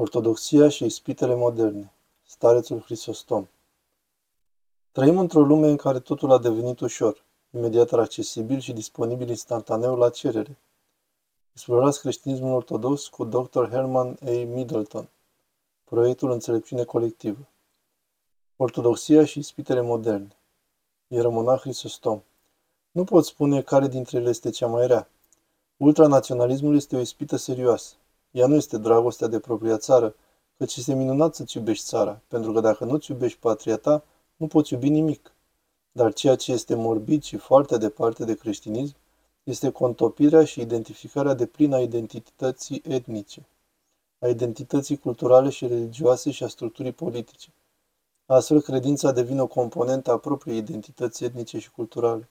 Ortodoxia și ispitele moderne. Starețul Hristostom. Trăim într-o lume în care totul a devenit ușor, imediat accesibil și disponibil instantaneu la cerere. Explorați creștinismul ortodox cu Dr. Herman A. Middleton. Proiectul Înțelepciune Colectivă. Ortodoxia și ispitele moderne. Ierămonah Hristostom. Nu pot spune care dintre ele este cea mai rea. Ultranaționalismul este o ispită serioasă. Ea nu este dragostea de propria țară, căci este minunat să-ți iubești țara, pentru că dacă nu-ți iubești patria ta, nu poți iubi nimic. Dar ceea ce este morbid și foarte departe de creștinism este contopirea și identificarea de plină a identității etnice, a identității culturale și religioase și a structurii politice. Astfel, credința devine o componentă a propriei identități etnice și culturale.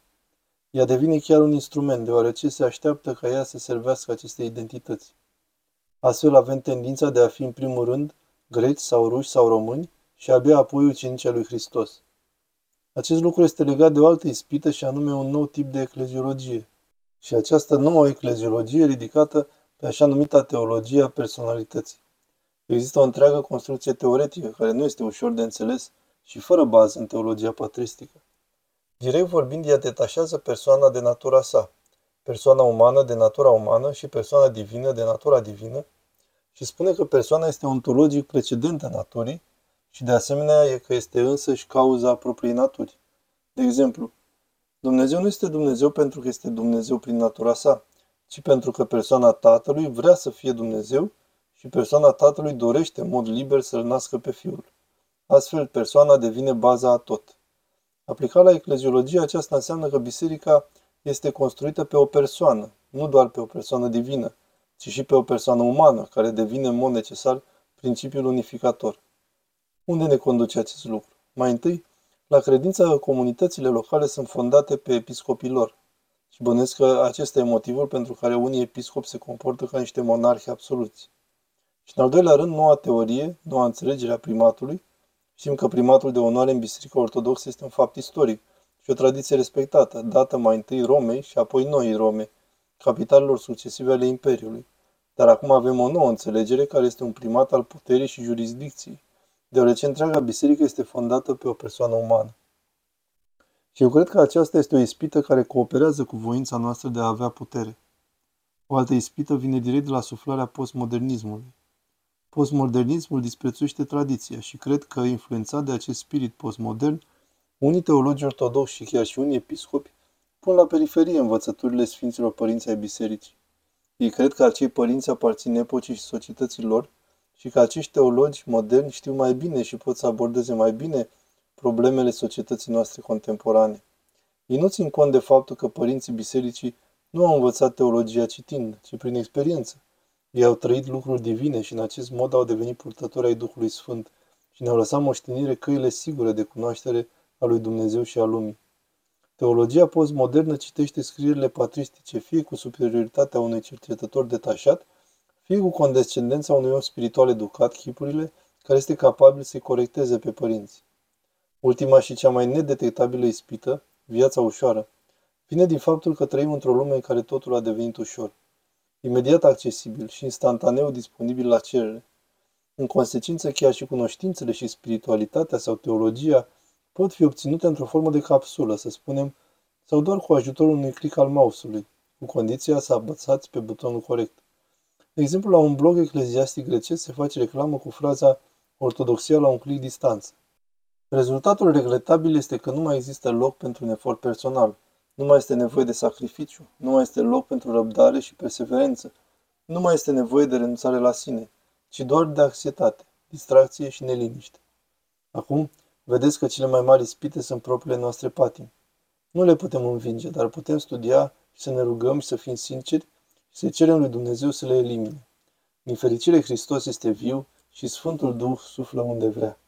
Ea devine chiar un instrument, deoarece se așteaptă ca ea să servească aceste identități. Astfel avem tendința de a fi în primul rând greci sau ruși sau români și abia apoi ucenicii lui Hristos. Acest lucru este legat de o altă ispită și anume un nou tip de ecleziologie. Și această nouă ecleziologie ridicată pe așa numita teologie a personalității. Există o întreagă construcție teoretică care nu este ușor de înțeles și fără bază în teologia patristică. Direct vorbind, ea detașează persoana de natura sa, persoana umană de natura umană și persoana divină de natura divină și spune că persoana este ontologic precedentă naturii și de asemenea e că este însăși cauza propriei naturi. De exemplu, Dumnezeu nu este Dumnezeu pentru că este Dumnezeu prin natura sa, ci pentru că persoana Tatălui vrea să fie Dumnezeu și persoana Tatălui dorește în mod liber să-L nască pe Fiul. Astfel, persoana devine baza a tot. Aplicat la ecleziologie, aceasta înseamnă că biserica este construită pe o persoană, nu doar pe o persoană divină, ci și pe o persoană umană, care devine în mod necesar principiul unificator. Unde ne conduce acest lucru? Mai întâi, la credința că comunitățile locale sunt fondate pe episcopii lor. Și bănesc că acesta e motivul pentru care unii episcopi se comportă ca niște monarhi absoluți. Și în al doilea rând, noua teorie, noua înțelegere a primatului. Știm că primatul de onoare în Biserica Ortodoxă este un fapt istoric, și o tradiție respectată, dată mai întâi Romei și apoi noi Rome, capitalelor succesive ale Imperiului. Dar acum avem o nouă înțelegere care este un primat al puterii și jurisdicției, deoarece întreaga biserică este fondată pe o persoană umană. Și eu cred că aceasta este o ispită care cooperează cu voința noastră de a avea putere. O altă ispită vine direct de la suflarea postmodernismului. Postmodernismul disprețuiește tradiția și cred că, influențat de acest spirit postmodern, unii teologi ortodoxi și chiar și unii episcopi pun la periferie învățăturile Sfinților Părinți ai Bisericii. Ei cred că acei părinți aparțin epocii și societății lor și că acești teologi moderni știu mai bine și pot să abordeze mai bine problemele societății noastre contemporane. Ei nu țin cont de faptul că părinții bisericii nu au învățat teologia citind, ci prin experiență. Ei au trăit lucruri divine și în acest mod au devenit purtători ai Duhului Sfânt și ne-au lăsat moștenire căile sigure de cunoaștere a lui Dumnezeu și a lumii. Teologia postmodernă citește scrierile patristice fie cu superioritatea unui cercetător detașat, fie cu condescendența unui om spiritual educat, chipurile, care este capabil să-i corecteze pe părinți. Ultima și cea mai nedetectabilă ispită, viața ușoară, vine din faptul că trăim într-o lume în care totul a devenit ușor, imediat accesibil și instantaneu disponibil la cerere. În consecință, chiar și cunoștințele și spiritualitatea sau teologia pot fi obținute într-o formă de capsulă, să spunem, sau doar cu ajutorul unui click al mouse-ului, cu condiția să apăsați pe butonul corect. De exemplu, la un blog ecleziastic grecesc se face reclamă cu fraza Ortodoxia la un click distanță. Rezultatul regretabil este că nu mai există loc pentru un efort personal, nu mai este nevoie de sacrificiu, nu mai este loc pentru răbdare și perseverență, nu mai este nevoie de renunțare la sine, ci doar de anxietate, distracție și neliniște. Acum, Vedeți că cele mai mari ispite sunt propriile noastre patimi. Nu le putem învinge, dar putem studia și să ne rugăm și să fim sinceri și să cerem lui Dumnezeu să le elimine. Din fericire, Hristos este viu și Sfântul Duh suflă unde vrea.